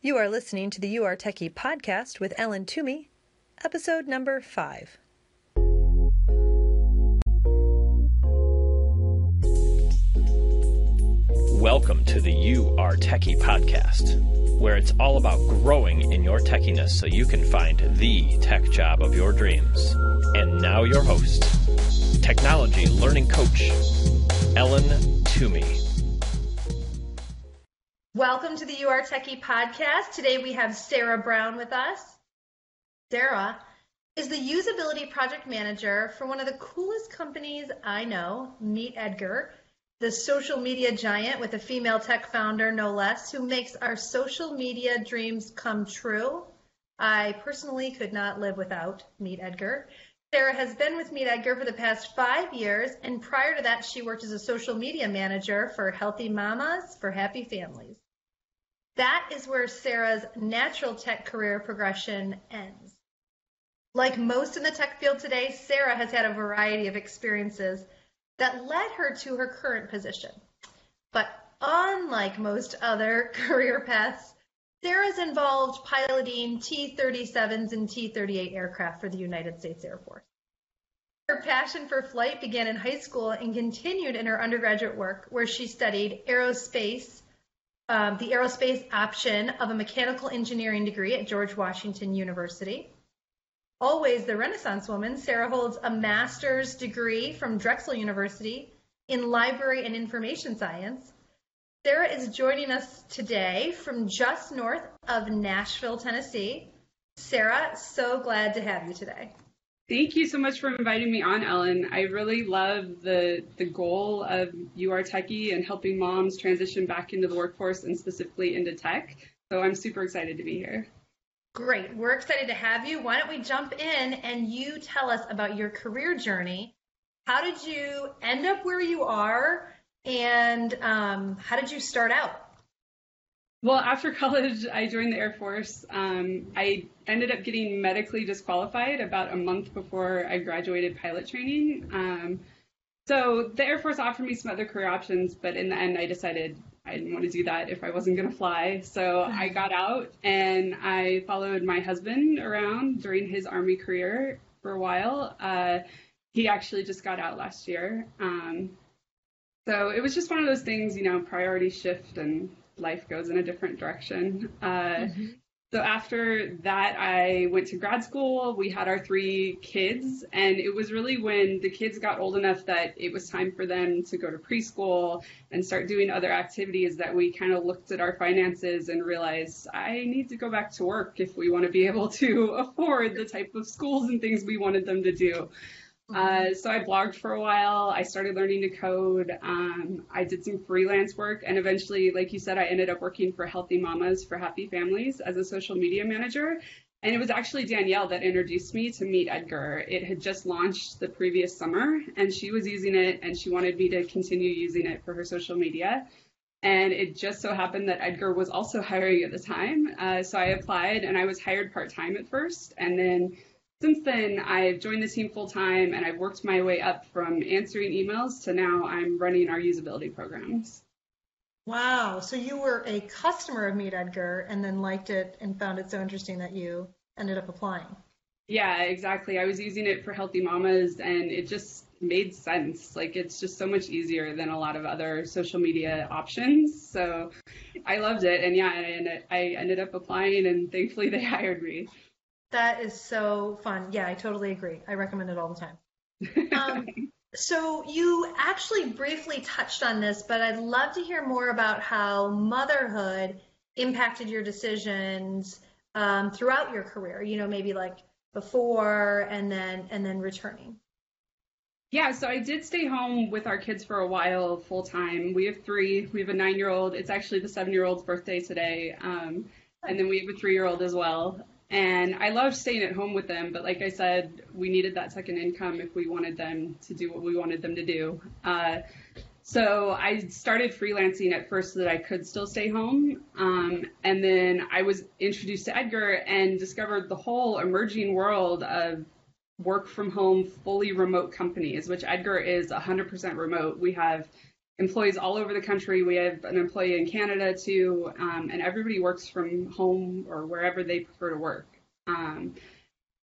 You are listening to the You Are Techie podcast with Ellen Toomey, episode number five. Welcome to the You Are Techie podcast, where it's all about growing in your techiness so you can find the tech job of your dreams. And now, your host, technology learning coach, Ellen Toomey. Welcome to the Are Techie podcast. Today we have Sarah Brown with us. Sarah is the usability project manager for one of the coolest companies I know, Meet Edgar, the social media giant with a female tech founder, no less, who makes our social media dreams come true. I personally could not live without Meet Edgar. Sarah has been with Meet Edgar for the past five years, and prior to that, she worked as a social media manager for Healthy Mamas for Happy Families. That is where Sarah's natural tech career progression ends. Like most in the tech field today, Sarah has had a variety of experiences that led her to her current position. But unlike most other career paths, Sarah's involved piloting T-37s and T-38 aircraft for the United States Air Force. Her passion for flight began in high school and continued in her undergraduate work, where she studied aerospace Um, the aerospace option of a mechanical engineering degree at George Washington University. Always the Renaissance woman, Sarah holds a master's degree from Drexel University in library and information science. Sarah is joining us today from just north of Nashville, Tennessee. Sarah, so glad to have you today. Thank you so much for inviting me on, Ellen. I really love the the goal of You Are Techie and helping moms transition back into the workforce and specifically into tech. So I'm super excited to be here. Great. We're excited to have you. Why don't we jump in and you tell us about your career journey? How did you end up where you are? And um, how did you start out? Well, after college, I joined the Air Force. Um, I ended up getting medically disqualified about a month before I graduated pilot training. Um, so the Air Force offered me some other career options, but in the end, I decided I didn't want to do that if I wasn't going to fly. So I got out and I followed my husband around during his Army career for a while. Uh, he actually just got out last year. Um, so it was just one of those things, you know, priority shift and life goes in a different direction. Uh, mm-hmm. So after that, I went to grad school. We had our three kids, and it was really when the kids got old enough that it was time for them to go to preschool and start doing other activities that we kind of looked at our finances and realized I need to go back to work if we want to be able to afford the type of schools and things we wanted them to do. Uh, so I blogged for a while. I started learning to code. Um, I did some freelance work, and eventually, like you said, I ended up working for Healthy Mamas for Happy Families as a social media manager. And it was actually Danielle that introduced me to Meet Edgar. It had just launched the previous summer, and she was using it, and she wanted me to continue using it for her social media. And it just so happened that Edgar was also hiring at the time. Uh, so I applied, and I was hired part time at first, and then since then, I've joined the team full time and I've worked my way up from answering emails to now I'm running our usability programs. Wow. So you were a customer of Meet Edgar and then liked it and found it so interesting that you ended up applying. Yeah, exactly. I was using it for Healthy Mamas and it just made sense. Like it's just so much easier than a lot of other social media options. So I loved it. And yeah, I I ended up applying and thankfully they hired me. That is so fun. Yeah, I totally agree. I recommend it all the time. Um, so you actually briefly touched on this, but I'd love to hear more about how motherhood impacted your decisions um, throughout your career. You know, maybe like before and then and then returning. Yeah, so I did stay home with our kids for a while full time. We have three. We have a nine year old. It's actually the seven year old's birthday today. Um, and then we have a three year old as well. And I loved staying at home with them, but like I said, we needed that second income if we wanted them to do what we wanted them to do. Uh, so I started freelancing at first so that I could still stay home. Um, and then I was introduced to Edgar and discovered the whole emerging world of work from home, fully remote companies, which Edgar is 100% remote. We have employees all over the country. We have an employee in Canada too, um, and everybody works from home or wherever they prefer to work. Um,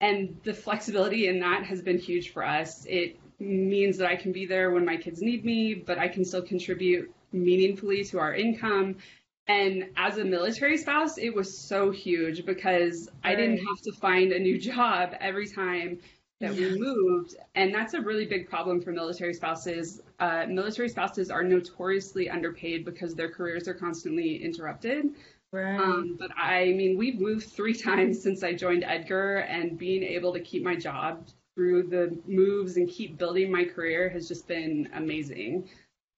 and the flexibility in that has been huge for us. It means that I can be there when my kids need me, but I can still contribute meaningfully to our income. And as a military spouse, it was so huge because right. I didn't have to find a new job every time that we moved. And that's a really big problem for military spouses. Uh, military spouses are notoriously underpaid because their careers are constantly interrupted. Right. Um, but I mean, we've moved three times since I joined Edgar, and being able to keep my job through the moves and keep building my career has just been amazing.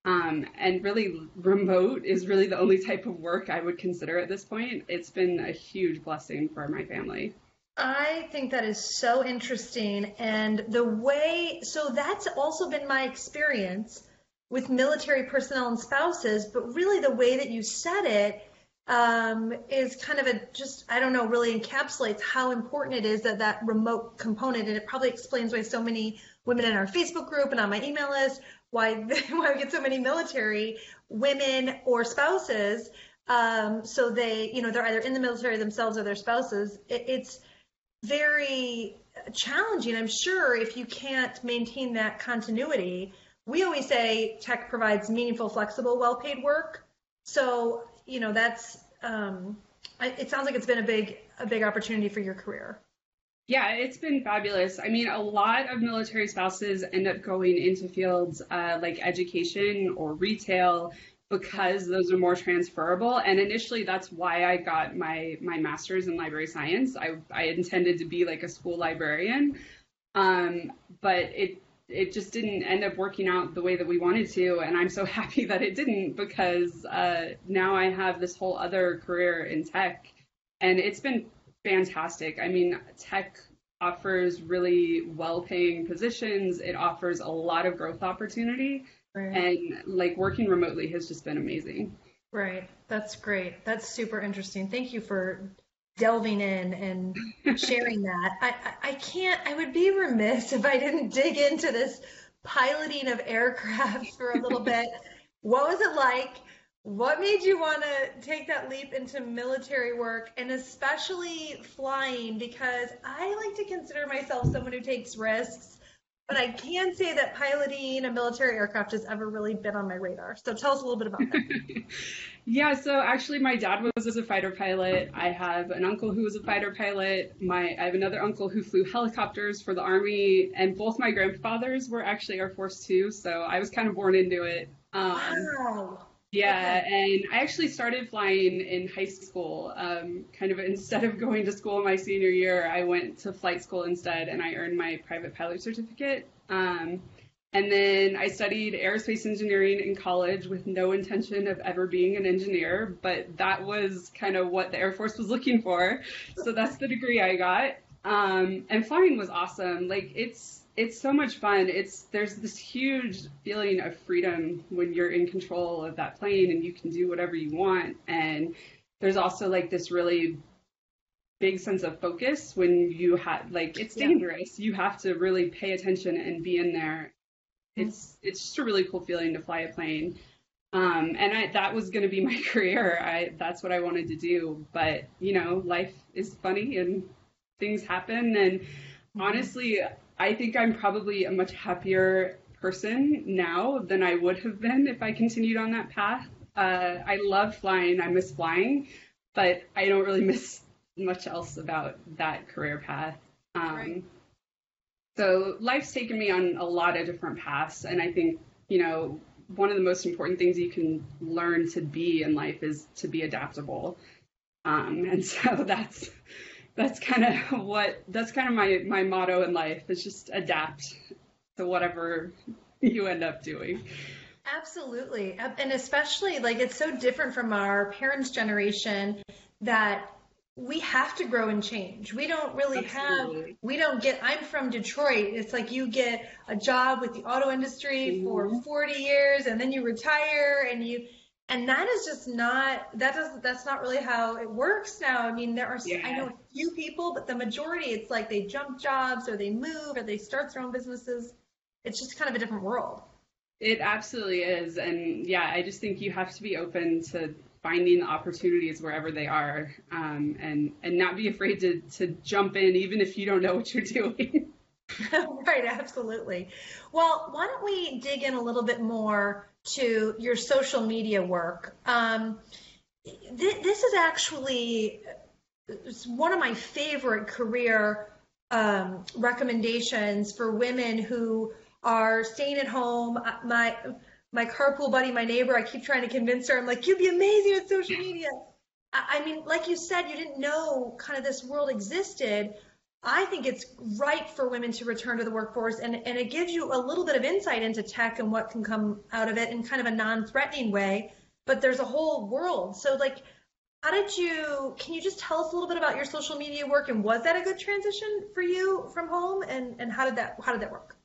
Um, and really, remote is really the only type of work I would consider at this point. It's been a huge blessing for my family. I think that is so interesting. And the way, so that's also been my experience with military personnel and spouses, but really the way that you said it um, is kind of a just, I don't know, really encapsulates how important it is that that remote component. And it probably explains why so many women in our Facebook group and on my email list, why, why we get so many military women or spouses. Um, so they, you know, they're either in the military themselves or their spouses. It, it's, very challenging, I'm sure, if you can't maintain that continuity. We always say tech provides meaningful, flexible, well paid work. So, you know, that's, um, it sounds like it's been a big, a big opportunity for your career. Yeah, it's been fabulous. I mean, a lot of military spouses end up going into fields uh, like education or retail because those are more transferable. And initially, that's why I got my my master's in library science. I I intended to be like a school librarian, um, but it it just didn't end up working out the way that we wanted to. And I'm so happy that it didn't because uh, now I have this whole other career in tech, and it's been fantastic. I mean, tech offers really well-paying positions. It offers a lot of growth opportunity Right. And like working remotely has just been amazing. Right. That's great. That's super interesting. Thank you for delving in and sharing that. I, I can't, I would be remiss if I didn't dig into this piloting of aircraft for a little bit. What was it like? What made you want to take that leap into military work and especially flying? Because I like to consider myself someone who takes risks but I can say that piloting a military aircraft has ever really been on my radar. So tell us a little bit about that. yeah, so actually my dad was a fighter pilot. I have an uncle who was a fighter pilot. My I have another uncle who flew helicopters for the army, and both my grandfathers were actually Air Force too. So I was kind of born into it. Um, wow. Yeah, and I actually started flying in high school. Um, kind of instead of going to school my senior year, I went to flight school instead, and I earned my private pilot certificate. Um, and then I studied aerospace engineering in college with no intention of ever being an engineer, but that was kind of what the Air Force was looking for. So that's the degree I got. Um, and flying was awesome. Like it's it's so much fun. It's there's this huge feeling of freedom when you're in control of that plane and you can do whatever you want. And there's also like this really big sense of focus when you have like it's dangerous. Yeah. You have to really pay attention and be in there. Mm-hmm. It's it's just a really cool feeling to fly a plane. Um, and I, that was going to be my career. I that's what I wanted to do. But you know, life is funny and things happen. And mm-hmm. honestly, I think I'm probably a much happier person now than I would have been if I continued on that path. Uh, I love flying. I miss flying, but I don't really miss much else about that career path. Um, right. So life's taken me on a lot of different paths, and I think you know one of the most important things you can learn to be in life is to be adaptable. Um, and so that's that's kind of what that's kind of my my motto in life is just adapt to whatever you end up doing. Absolutely. And especially like it's so different from our parents' generation that we have to grow and change. We don't really Absolutely. have, we don't get, I'm from Detroit. It's like you get a job with the auto industry mm-hmm. for 40 years and then you retire and you, and that is just not that does that's not really how it works now i mean there are yeah. i know a few people but the majority it's like they jump jobs or they move or they start their own businesses it's just kind of a different world It absolutely is. And yeah, I just think you have to be open to finding the opportunities wherever they are um, and, and not be afraid to, to jump in even if you don't know what you're doing. right, absolutely. Well, why don't we dig in a little bit more to your social media work? Um, th- this is actually one of my favorite career um, recommendations for women who are staying at home. Uh, my my carpool buddy, my neighbor, I keep trying to convince her. I'm like, you'd be amazing at social media. I mean, like you said, you didn't know kind of this world existed. I think it's right for women to return to the workforce and, and it gives you a little bit of insight into tech and what can come out of it in kind of a non-threatening way. But there's a whole world. So like, how did you, can you just tell us a little bit about your social media work and was that a good transition for you from home and, and how did that, how did that work?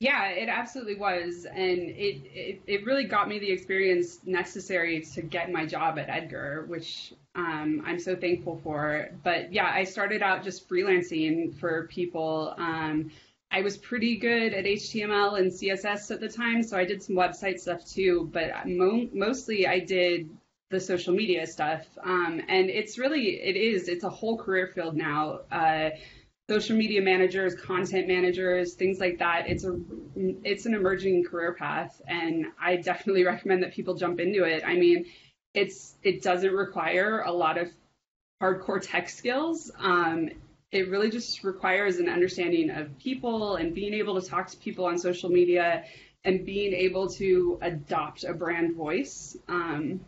Yeah, it absolutely was. And it, it, it, really got me the experience necessary to get my job at Edgar, which um, I'm so thankful for. But yeah, I started out just freelancing for people. Um, I was pretty good at HTML and CSS at the time, so I did some website stuff too. But mo- mostly I did the social media stuff. Um, and it's really, it is, it's a whole career field now. Uh, social media managers, content managers, things like that. It's a it's an emerging career path, and I definitely recommend that people jump into it. I mean, it's it doesn't require a lot of hardcore tech skills. Um, it really just requires an understanding of people and being able to talk to people on social media and being able to adopt a brand voice. Um,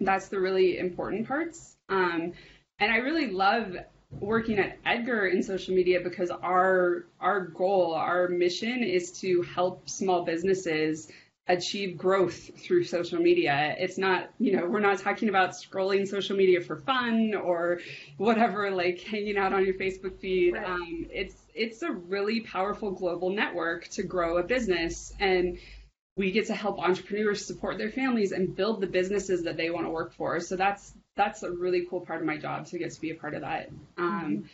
that's the really important parts. Um, and I really love working at Edgar in social media because our our goal, our mission is to help small businesses achieve growth through social media. It's not, you know, we're not talking about scrolling social media for fun or whatever, like hanging out on your Facebook feed. Right. Um, it's it's a really powerful global network to grow a business and we get to help entrepreneurs support their families and build the businesses that they want to work for. So that's that's a really cool part of my job to get to be a part of that. Um, mm-hmm.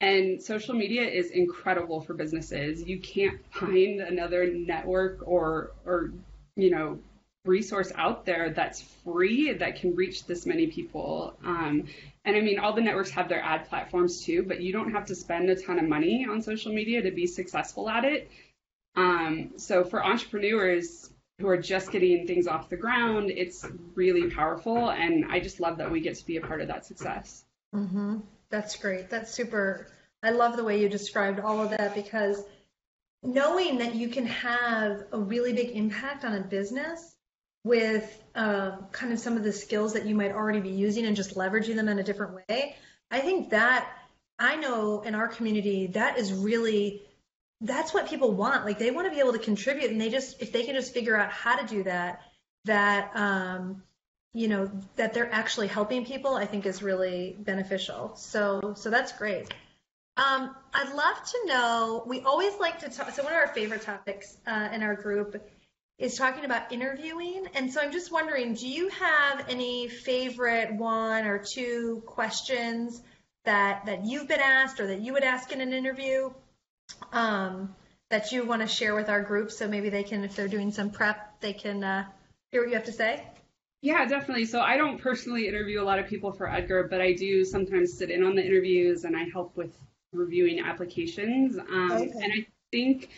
And social media is incredible for businesses. You can't find another network or or you know resource out there that's free that can reach this many people. Um, and I mean, all the networks have their ad platforms too, but you don't have to spend a ton of money on social media to be successful at it. Um, so for entrepreneurs, who are just getting things off the ground. It's really powerful, and I just love that we get to be a part of that success. Mm-hmm. That's great. That's super. I love the way you described all of that because knowing that you can have a really big impact on a business with um, kind of some of the skills that you might already be using and just leveraging them in a different way, I think that I know in our community that is really that's what people want. Like they want to be able to contribute, and they just if they can just figure out how to do that, that um, you know that they're actually helping people, I think is really beneficial. So so that's great. Um, I'd love to know. We always like to talk. So one of our favorite topics uh, in our group is talking about interviewing, and so I'm just wondering, do you have any favorite one or two questions that that you've been asked or that you would ask in an interview? Um, that you want to share with our group so maybe they can, if they're doing some prep, they can uh, hear what you have to say? Yeah, definitely. So I don't personally interview a lot of people for Edgar, but I do sometimes sit in on the interviews and I help with reviewing applications. Um, okay. And I think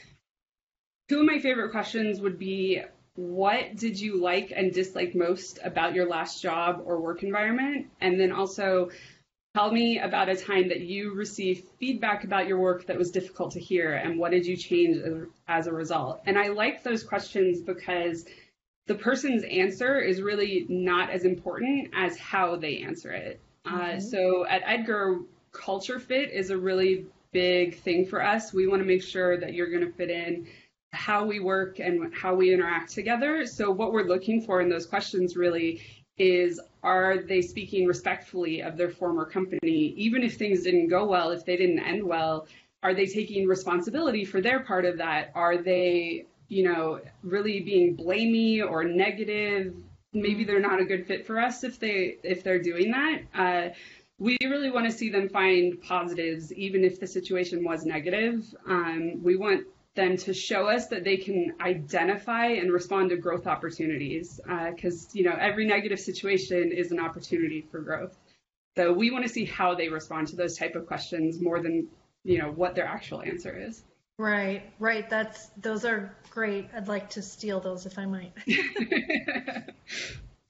two of my favorite questions would be what did you like and dislike most about your last job or work environment? And then also, Tell me about a time that you received feedback about your work that was difficult to hear, and what did you change as a result? And I like those questions because the person's answer is really not as important as how they answer it. Uh, mm-hmm. Uh, so at Edgar, culture fit is a really big thing for us. We want to make sure that you're going to fit in how we work and how we interact together. So what we're looking for in those questions really is are they speaking respectfully of their former company? Even if things didn't go well if they didn't end well are they taking responsibility for their part of that? Are they you know really being blamey or negative? Maybe they're not a good fit for us if they if they're doing that. Uh, we really want to see them find positives even if the situation was negative. Um, we want them to show us that they can identify and respond to growth opportunities because uh, you know every negative situation is an opportunity for growth. So we want to see how they respond to those type of questions more than you know what their actual answer is. Right right that's those are great. I'd like to steal those if i might.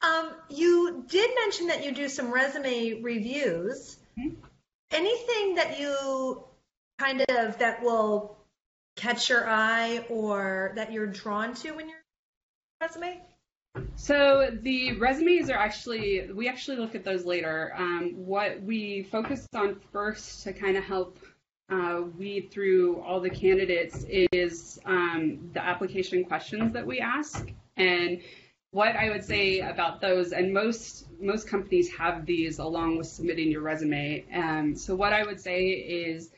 Um, you did mention that you do some resume reviews. Mm-hmm. anything that you kind of that will catch your eye or that you're drawn to when you're resume? So the resumes are actually we actually look at those later. Um, what we focus on first to kind of help uh, weed through all the candidates is um, the application questions that we ask and what I would say about those, and most most companies have these along with submitting your resume. Um, so what I would say is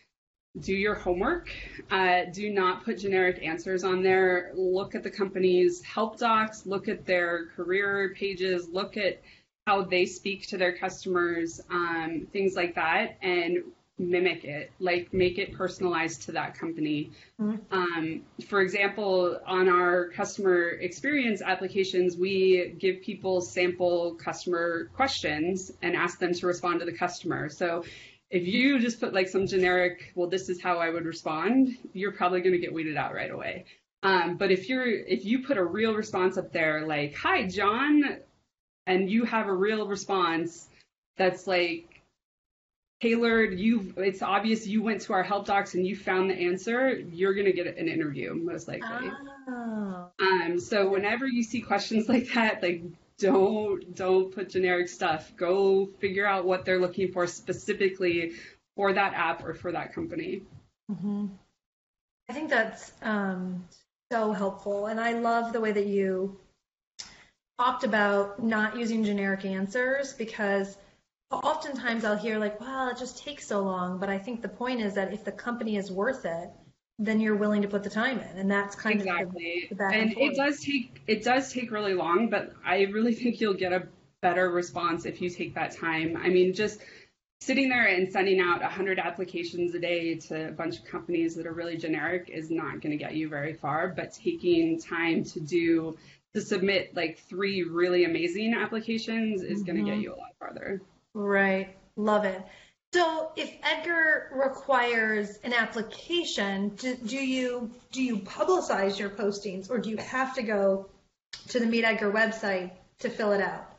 do your homework. Uh, do not put generic answers on there. Look at the company's help docs, look at their career pages, look at how they speak to their customers, um, things like that, and mimic it, like make it personalized to that company. Mm-hmm. Um, for example, on our customer experience applications, we give people sample customer questions and ask them to respond to the customer. So if you just put like some generic, well, this is how I would respond, you're probably going to get weeded out right away. Um, but if you're if you put a real response up there, like "Hi, John," and you have a real response that's like tailored, you it's obvious you went to our help docs and you found the answer, you're gonna get an interview most likely. Oh. Um, so whenever you see questions like that, like don't don't put generic stuff. Go figure out what they're looking for specifically for that app or for that company. Mm-hmm. I think that's um, so helpful, and I love the way that you talked about not using generic answers because oftentimes I'll hear like, "Well, it just takes so long," but I think the point is that if the company is worth it, then you're willing to put the time in. And that's kind exactly. of the, the back and, and it does take it does take really long but i really think you'll get a better response if you take that time. I mean just sitting there and sending out 100 applications a day to a bunch of companies that are really generic is not going to get you very far. But taking time to do to submit like three really amazing applications is mm-hmm. going to get you a lot farther. Right. Love it so if Edgar requires an application, do, do, you do you publicize your postings or do you have to go to the Meet Edgar website to fill it out?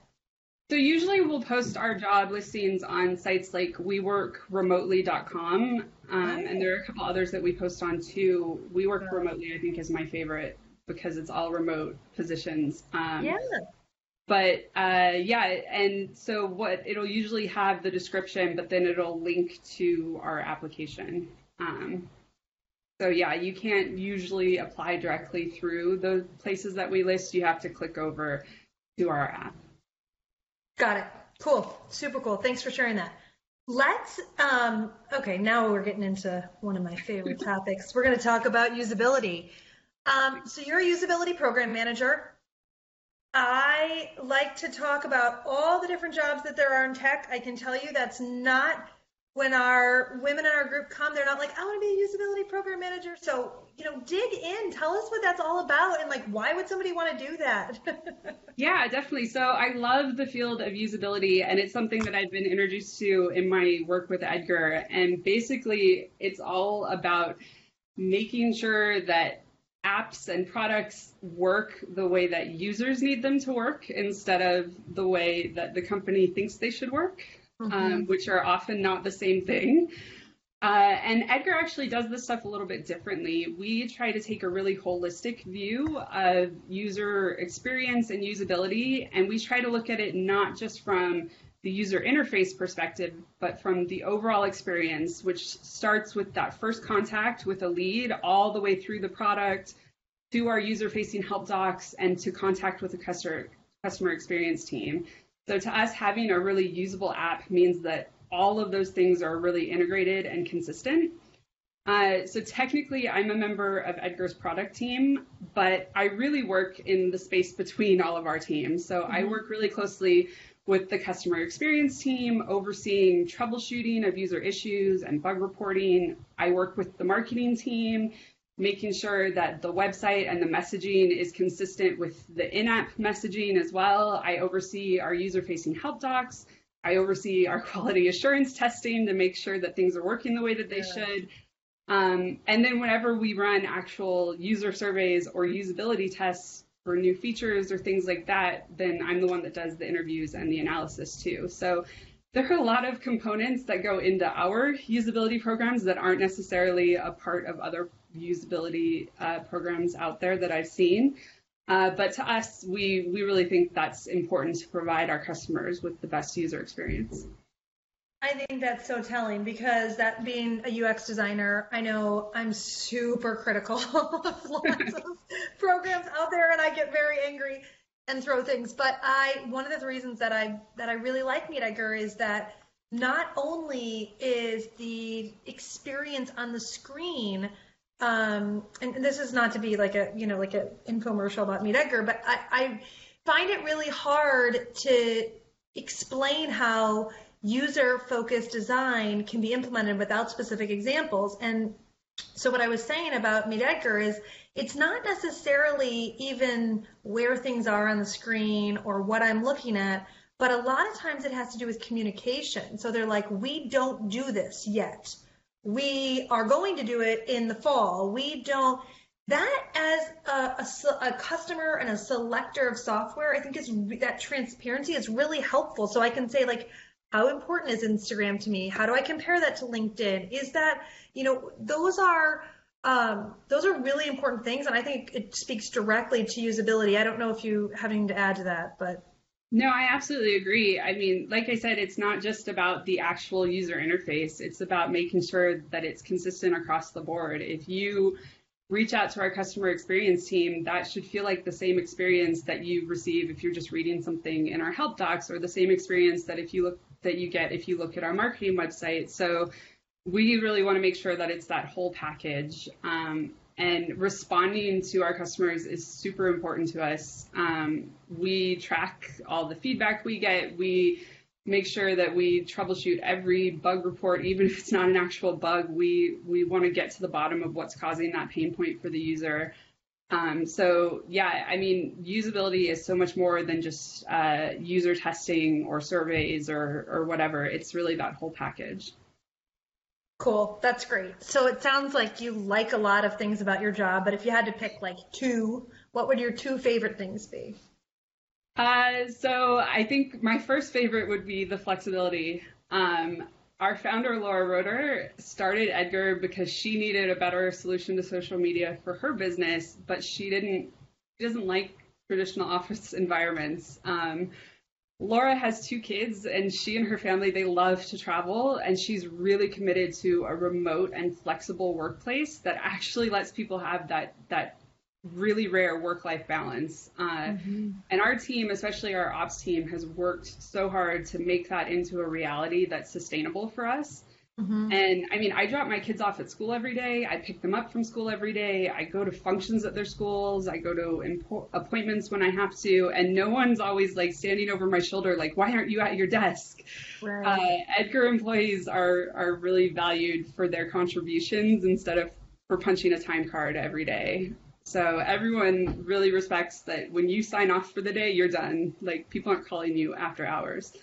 So usually we'll post our job listings on sites like weworkremotely.com, um, and there are a couple others that we post on too. We Work Remotely, I think, is my favorite because it's all remote positions. Um, yeah but uh, yeah, and so what it'll usually have the description, but then it'll link to our application. Um, so yeah, you can't usually apply directly through the places that we list. You have to click over to our app. Got it. Cool. Super cool. Thanks for sharing that. Let's, um, okay, now we're getting into one of my favorite topics. We're going to talk about usability. Um, so you're a usability program manager. I like to talk about all the different jobs that there are in tech. I can tell you that's not when our women in our group come, they're not like, I want to be a usability program manager. So, you know, dig in, tell us what that's all about and like why would somebody want to do that? yeah, definitely. So I love the field of usability and it's something that I've been introduced to in my work with Edgar. And basically it's all about making sure that apps and products work the way that users need them to work instead of the way that the company thinks they should work, mm-hmm. um, which are often not the same thing. Uh, and Edgar actually does this stuff a little bit differently. We try to take a really holistic view of user experience and usability, and we try to look at it not just from the user interface perspective, but from the overall experience, which starts with that first contact with a lead all the way through the product to our user facing help docs and to contact with the customer, customer experience team. So to us, having a really usable app means that all of those things are really integrated and consistent. Uh, so technically, I'm a member of Edgar's product team, but I really work in the space between all of our teams. So mm-hmm. I work really closely with the customer experience team, overseeing troubleshooting of user issues and bug reporting. I work with the marketing team making sure that the website and the messaging is consistent with the in-app messaging as well. I oversee our user-facing help docs. I oversee our quality assurance testing to make sure that things are working the way that they yeah. should. Um, and then whenever we run actual user surveys or usability tests for new features or things like that, then I'm the one that does the interviews and the analysis too. So there are a lot of components that go into our usability programs that aren't necessarily a part of other usability uh, programs out there that I've seen. Uh, but to us, we, we really think that's important to provide our customers with the best user experience. I think that's so telling because that being a UX designer, I know I'm super critical of lots of programs out there and I get very angry and throw things. But I one of the reasons that I that I really like Meet is that not only is the experience on the screen um, and, and, this is not to be like a you know like an infomercial about Meet Edgar, but I, I find it really hard to explain how user-focused design can be implemented without specific examples. And so what I was saying about Meet is it's not necessarily even where things are on the screen or what I'm looking at, but a lot of times it has to do with communication. So they're like, we don't do this yet we are going to do it in the fall. We don't. That as a, a, a customer and a selector of software, I think is that transparency is really helpful. So I can say like, how important is Instagram to me? How do I compare that to LinkedIn? Is that you know those are um, those are really important things, and I think it speaks directly to usability. I don't know if you having to add to that, but no, I absolutely agree. I mean, like I said, it's not just about the actual user interface. It's about making sure that it's consistent across the board. If you reach out to our customer experience team, that should feel like the same experience that you receive if you're just reading something in our help docs or the same experience that if you look that you get if you look at our marketing website. So we really want to make sure that it's that whole package. Um, and responding to our customers is super important to us. Um, we track all the feedback we get. We make sure that we troubleshoot every bug report, even if it's not an actual bug. We we want to get to the bottom of what's causing that pain point for the user. Um, so yeah, I mean, usability is so much more than just uh, user testing or surveys or or whatever. It's really that whole package. Cool. That's great. So it sounds like you like a lot of things about your job, but if you had to pick like two, what would your two favorite things be? Uh, so I think my first favorite would be the flexibility. Um, our founder, Laura Roeder, started Edgar because she needed a better solution to social media for her business, but she didn't, she doesn't like traditional office environments. Um, Laura has two kids and she and her family they love to travel and she's really committed to a remote and flexible workplace that actually lets people have that that really rare work life balance. Uh, mm-hmm. And our team, especially our ops team, has worked so hard to make that into a reality that's sustainable for us. Mm-hmm. And I mean, I drop my kids off at school every day. I pick them up from school every day. I go to functions at their schools. I go to impo- appointments when I have to. And no one's always like standing over my shoulder, like, why aren't you at your desk? Right. Uh, Edgar employees are, are really valued for their contributions instead of for punching a time card every day. So everyone really respects that when you sign off for the day, you're done. Like people aren't calling you after hours.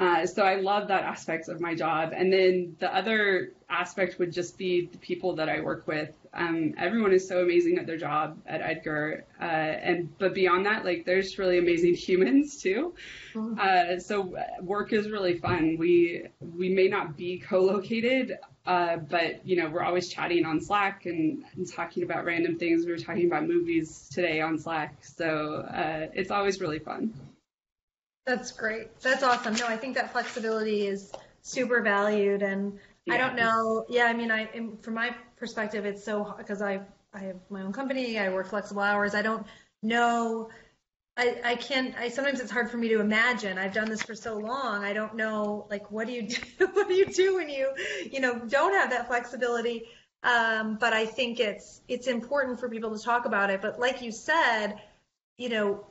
Uh, so I love that aspect of my job. And then the other aspect would just be the people that I work with. Um, everyone is so amazing at their job at Edgar. Uh, and but beyond that, like there's really amazing humans too. Mm-hmm. Uh, so work is really fun. We we may not be co-located, uh, but you know we're always chatting on Slack and, and, talking about random things. We were talking about movies today on Slack, so uh, it's always really fun. That's great. That's awesome. No, I think that flexibility is super valued, and yeah. I don't know. Yeah, I mean, I from my perspective, it's so because I I have my own company. I work flexible hours. I don't know. I, I can't. I sometimes it's hard for me to imagine. I've done this for so long. I don't know. Like, what do you do? what do you do when you, you know, don't have that flexibility? Um, but I think it's it's important for people to talk about it. But like you said, you know,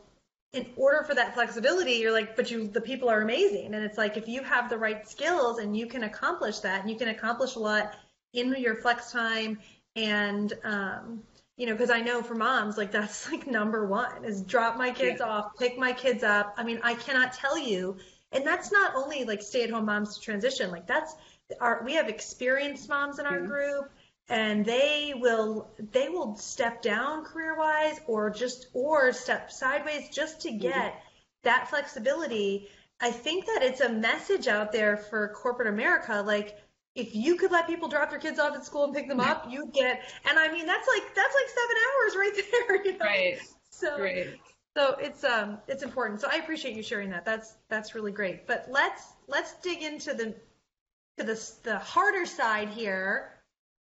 in order for that flexibility, you're like, but you, the people are amazing. And it's like, if you have the right skills and you can accomplish that and you can accomplish a lot in your flex time And, um, you know, because I know for moms, like that's like number one is drop my kids Yeah. off, pick my kids up. I mean, I cannot tell you. And that's not only like stay at home moms to transition, like that's our, we have experienced moms in our Yeah. group and they will they will step down career wise or just or step sideways just to mm-hmm. get that flexibility i think that it's a message out there for corporate america like if you could let people drop their kids off at school and pick them up you'd get and i mean that's like that's like seven hours right there you know Right. so Right. so it's um it's important. So I appreciate you sharing that. That's that's really great. But let's let's dig into the to the the harder side here.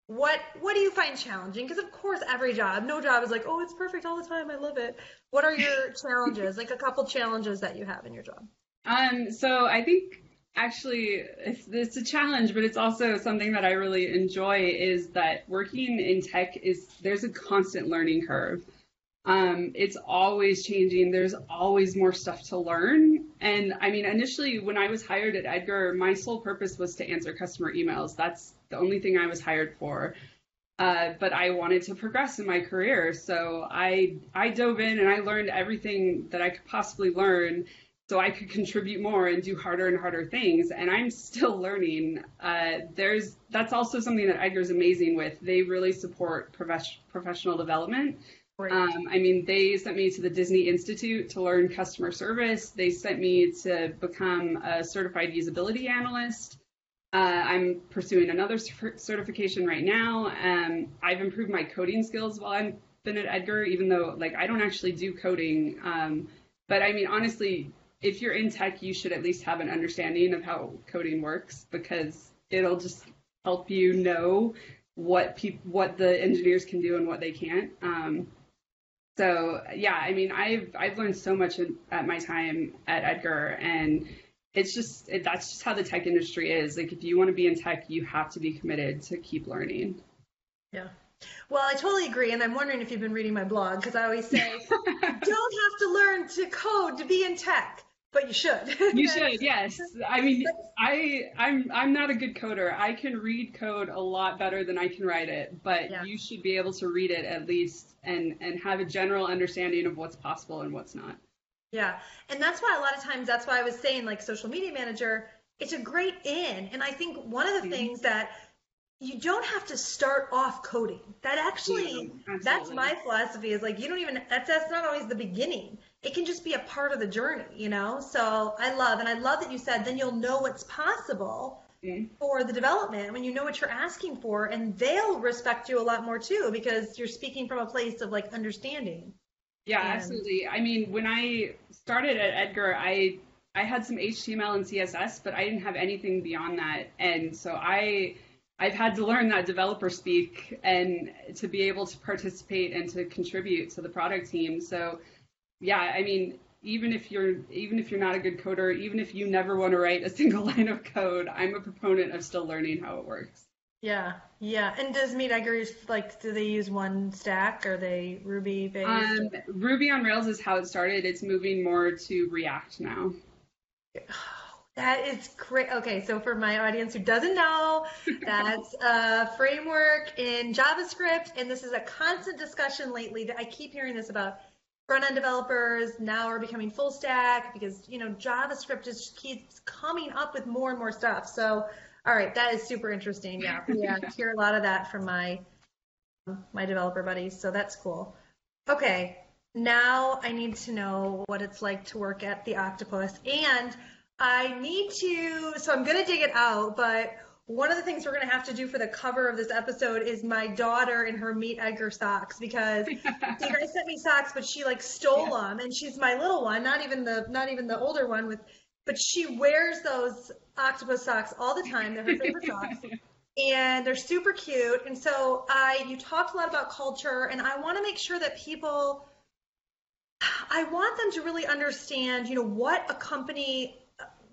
What what do you find challenging? Because of course every job, no job is like, oh, it's perfect all the time. I love it. What are your challenges? Like a couple challenges that you have in your job. Um, so I think actually it's, it's a challenge, but it's also something that I really enjoy is that working in tech is there's a constant learning curve. Um, it's always changing. There's always more stuff to learn. And I mean, initially when I was hired at Edgar, my sole purpose was to answer customer emails. That's the only thing I was hired for. Uh, but I wanted to progress in my career, so I I dove in and I learned everything that I could possibly learn, so I could contribute more and do harder and harder things. And I'm still learning. Uh, there's that's also something that Edgar's amazing with. They really support profes- professional development. Um, I mean, they sent me to the Disney Institute to learn customer service. They sent me to become a certified usability analyst. Uh, I'm pursuing another cer- certification right now. Um, I've improved my coding skills while I've been at Edgar, even though like I don't actually do coding. Um, but I mean, honestly, if you're in tech, you should at least have an understanding of how coding works because it'll just help you know what peop- what the engineers can do and what they can't. Um, so yeah, I mean, I've I've learned so much in, at my time at Edgar, and it's just it, that's just how the tech industry is. Like, if you want to be in tech, you have to be committed to keep learning. Yeah. Well, I totally agree, and I'm wondering if you've been reading my blog because I always say you don't have to learn to code to be in tech, but you should. You should, yes. I mean, I I'm I'm not a good coder. I can read code a lot better than I can write it, but Yeah. you should be able to read it at least and and have a general understanding of what's possible and what's not. Yeah. And that's why a lot of times that's why I was saying like social media manager, it's a great in. And I think one of the Mhm. things that you don't have to start off coding. That actually Yeah, that's my philosophy is like you don't even that's that's not always the beginning. It can just be a part of the journey, you know? So I love and I love that you said then you'll know what's possible Mhm. for the development when you know what you're asking for and they'll respect you a lot more too because you're speaking from a place of like understanding. Yeah, And- absolutely. I mean, when I started at Edgar, I I had some HTML and CSS, but I didn't have anything beyond that, and so I I've had to learn that developer speak and to be able to participate and to contribute to the product team. So, yeah, I mean, even if you're even if you're not a good coder, even if you never want to write a single line of code, I'm a proponent of still learning how it works. Yeah, yeah. And does Meet use like do they use one stack? Are they Ruby based? Um, Ruby on Rails is how it started. It's moving more to React now. that is great. Okay, so for my audience who doesn't know, that's a framework in JavaScript, and this is a constant discussion lately. That I keep hearing this about front end developers now are becoming full stack because you know JavaScript just keeps coming up with more and more stuff. So, all right, that is super interesting. Yeah, yeah. I hear a lot of that from my my developer buddies, so that's cool. Okay, now I need to know what it's like to work at the Octopus, and I need to. So I'm gonna dig it out, but one of the things we're gonna have to do for the cover of this episode is my daughter in her Meet Edgar socks because you guys sent me socks, but she like stole them, and she's my little one, not even the not even the older one with, but she wears those octopus socks all the time. They're her favorite socks and they're super cute. And so I, you talked a lot about culture, and I want to make sure that people, I want them to really understand, you know, what a company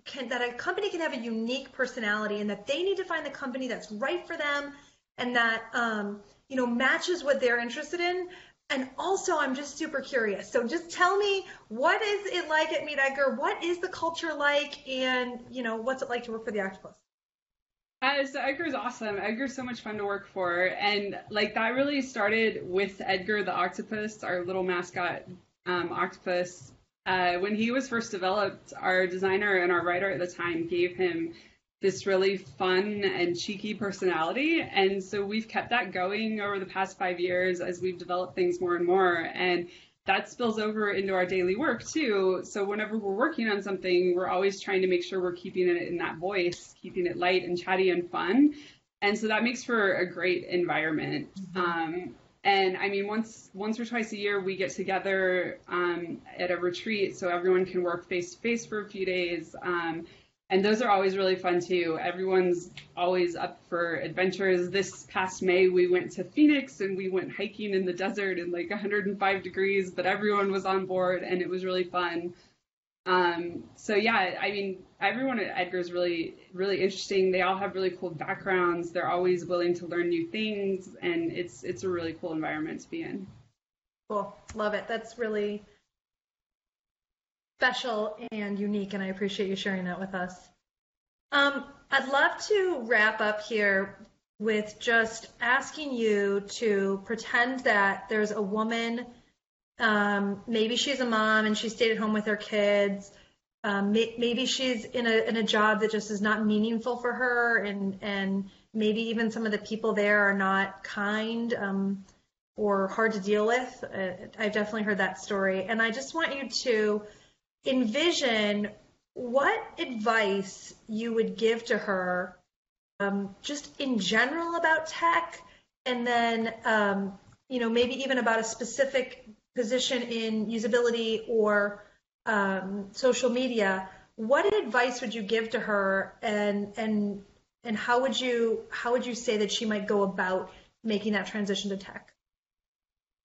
can, that a company can have a unique personality, and that they need to find the company that's right for them, and that, um, you know, matches what they're interested in. And also, I'm just super curious. So just tell me, what is it like at Meet Edgar? What is the culture like? And, you know, what's it like to work for the Octopus? Uh, so Edgar's awesome. Edgar's so much fun to work for, and like that really started with Edgar the octopus, our little mascot um, octopus. Uh, when he was first developed, our designer and our writer at the time gave him this really fun and cheeky personality, and so we've kept that going over the past five years as we've developed things more and more. And that spills over into our daily work too. So whenever we're working on something, we're always trying to make sure we're keeping it in that voice, keeping it light and chatty and fun. And so that makes for a great environment. Mm-hmm. Um, and I mean, once once or twice a year, we get together um, at a retreat so everyone can work face to face for a few days. Um, and those are always really fun too. Everyone's always up for adventures. This past May, we went to Phoenix and we went hiking in the desert in like 105 degrees, but everyone was on board and it was really fun. Um, so yeah, I mean, everyone at Edgar is really, really interesting. They all have really cool backgrounds. They're always willing to learn new things, and it's it's a really cool environment to be in. Cool, love it. That's really special and unique, and I appreciate you sharing that with us. Um, I'd love to wrap up here with just asking you to pretend that there's a woman, um, maybe she's a mom and she stayed at home with her kids. Um, may, maybe she's in a in a job that just is not meaningful for her, and and maybe even some of the people there are not kind um, or hard to deal with. Uh, I've definitely heard that story, and I just want you to envision what advice you would give to her um, just in general about tech and then um, you know maybe even about a specific position in usability or um, social media what advice would you give to her and and and how would you how would you say that she might go about making that transition to tech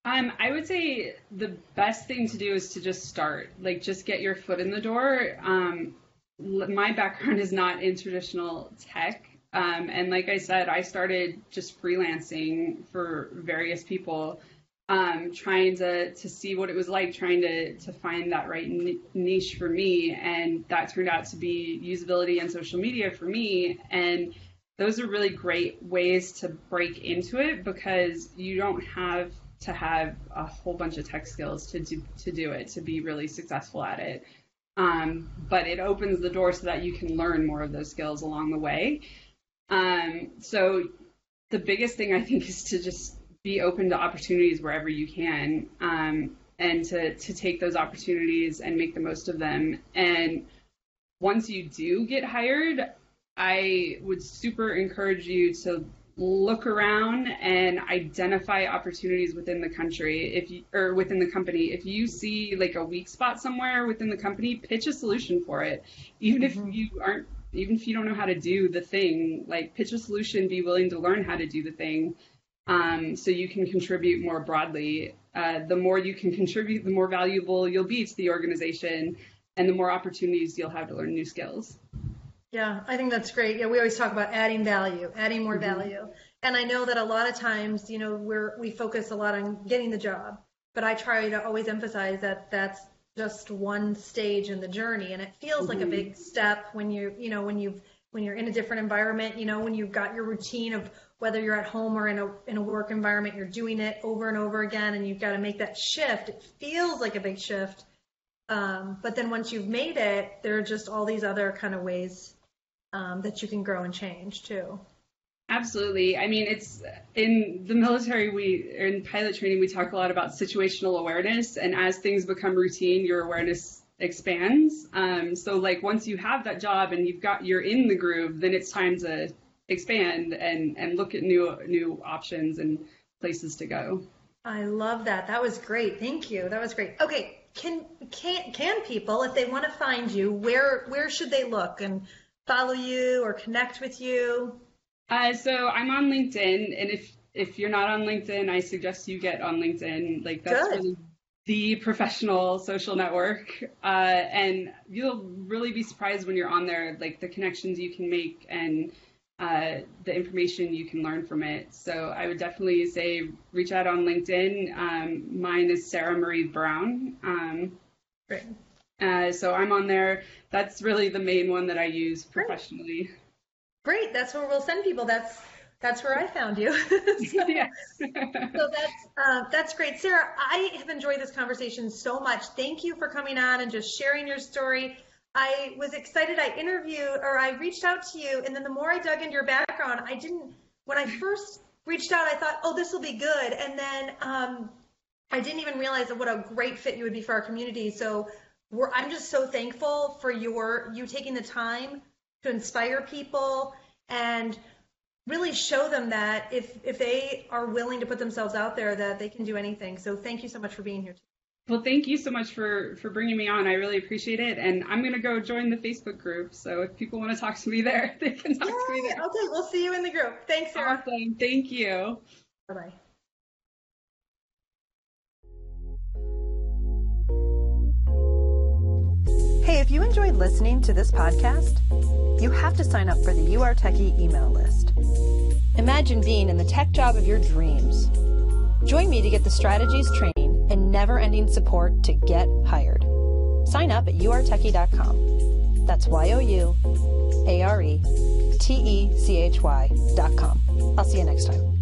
um, I would say the best thing to do is to just start, like just get your foot in the door. Um, my background is not in traditional tech. Um, and like I said, I started just freelancing for various people, um, trying to, to see what it was like, trying to, to find that right niche for me. And that turned out to be usability and social media for me. And those are really great ways to break into it because you don't have to have a whole bunch of tech skills to do to do it to be really successful at it. Um, but it opens the door so that you can learn more of those skills along the way. Um, so the biggest thing I think is to just be open to opportunities wherever you can, um, and to to take those opportunities and make the most of them. And once you do get hired, I would super encourage you to look around and identify opportunities within the country if you or within the company if you see like a weak spot somewhere within the company pitch a solution for it even mm-hmm. if you aren't even if you don't know how to do the thing like pitch a solution be willing to learn how to do the thing um, so you can contribute more broadly uh, the more you can contribute the more valuable you'll be to the organization and the more opportunities you'll have to learn new skills yeah, I think that's great. Yeah, we always talk about adding value, adding more mm-hmm. value. And I know that a lot of times, you know, we're we focus a lot on getting the job, but I try to always emphasize that that's just one stage in the journey and it feels mm-hmm. like a mm-hmm. big step when you, you know, when you've when you're in a different environment, you know, when you've got your routine of whether you're at home or in a in a work environment, you're doing it over and over again and you've got to make that shift. It feels like a big shift. Um, but then once you've made it, there are just all these other kind of ways um, that you can grow and change too. Absolutely. I mean, it's in the military, we, in pilot training, we talk a lot about situational awareness. And as things become routine, your awareness expands. Um, so, like, once you have that job and you've got, you're in the groove, then it's time to expand and, and look at new, new options and places to go. I love that. That was great. Thank you. That was great. Okay. Can, can, can people, if they want to find you, where, where should they look? And follow you or connect with you? Uh, so I'm on LinkedIn, and if if you're not on LinkedIn, I suggest you get on LinkedIn. Like that's really the professional social network, uh, and you'll really be surprised when you're on there, like the connections you can make and uh, the information you can learn from it. So I would definitely say reach out on LinkedIn. Um, mine is Sarah Marie Brown. Um, Great. Uh, so I'm on there. That's really the main one that I use professionally. Great. That's where we'll send people. That's that's where I found you. so, yes. so that's uh, that's great, Sarah. I have enjoyed this conversation so much. Thank you for coming on and just sharing your story. I was excited. I interviewed or I reached out to you, and then the more I dug into your background, I didn't. When I first reached out, I thought, oh, this will be good, and then um, I didn't even realize what a great fit you would be for our community. So I'm just so thankful for your you taking the time to inspire people and really show them that if if they are willing to put themselves out there that they can do anything so thank you so much for being here well thank you so much for for bringing me on i really appreciate it and i'm going to go join the facebook group so if people want to talk to me there they can talk Yay! to me there okay we'll see you in the group thanks sarah awesome. thank you bye-bye Hey, if you enjoyed listening to this podcast, you have to sign up for the You Are Techie email list. Imagine being in the tech job of your dreams. Join me to get the strategies, training, and never ending support to get hired. Sign up at youaretechie.com. That's Y O U A R E T E C H Y.com. I'll see you next time.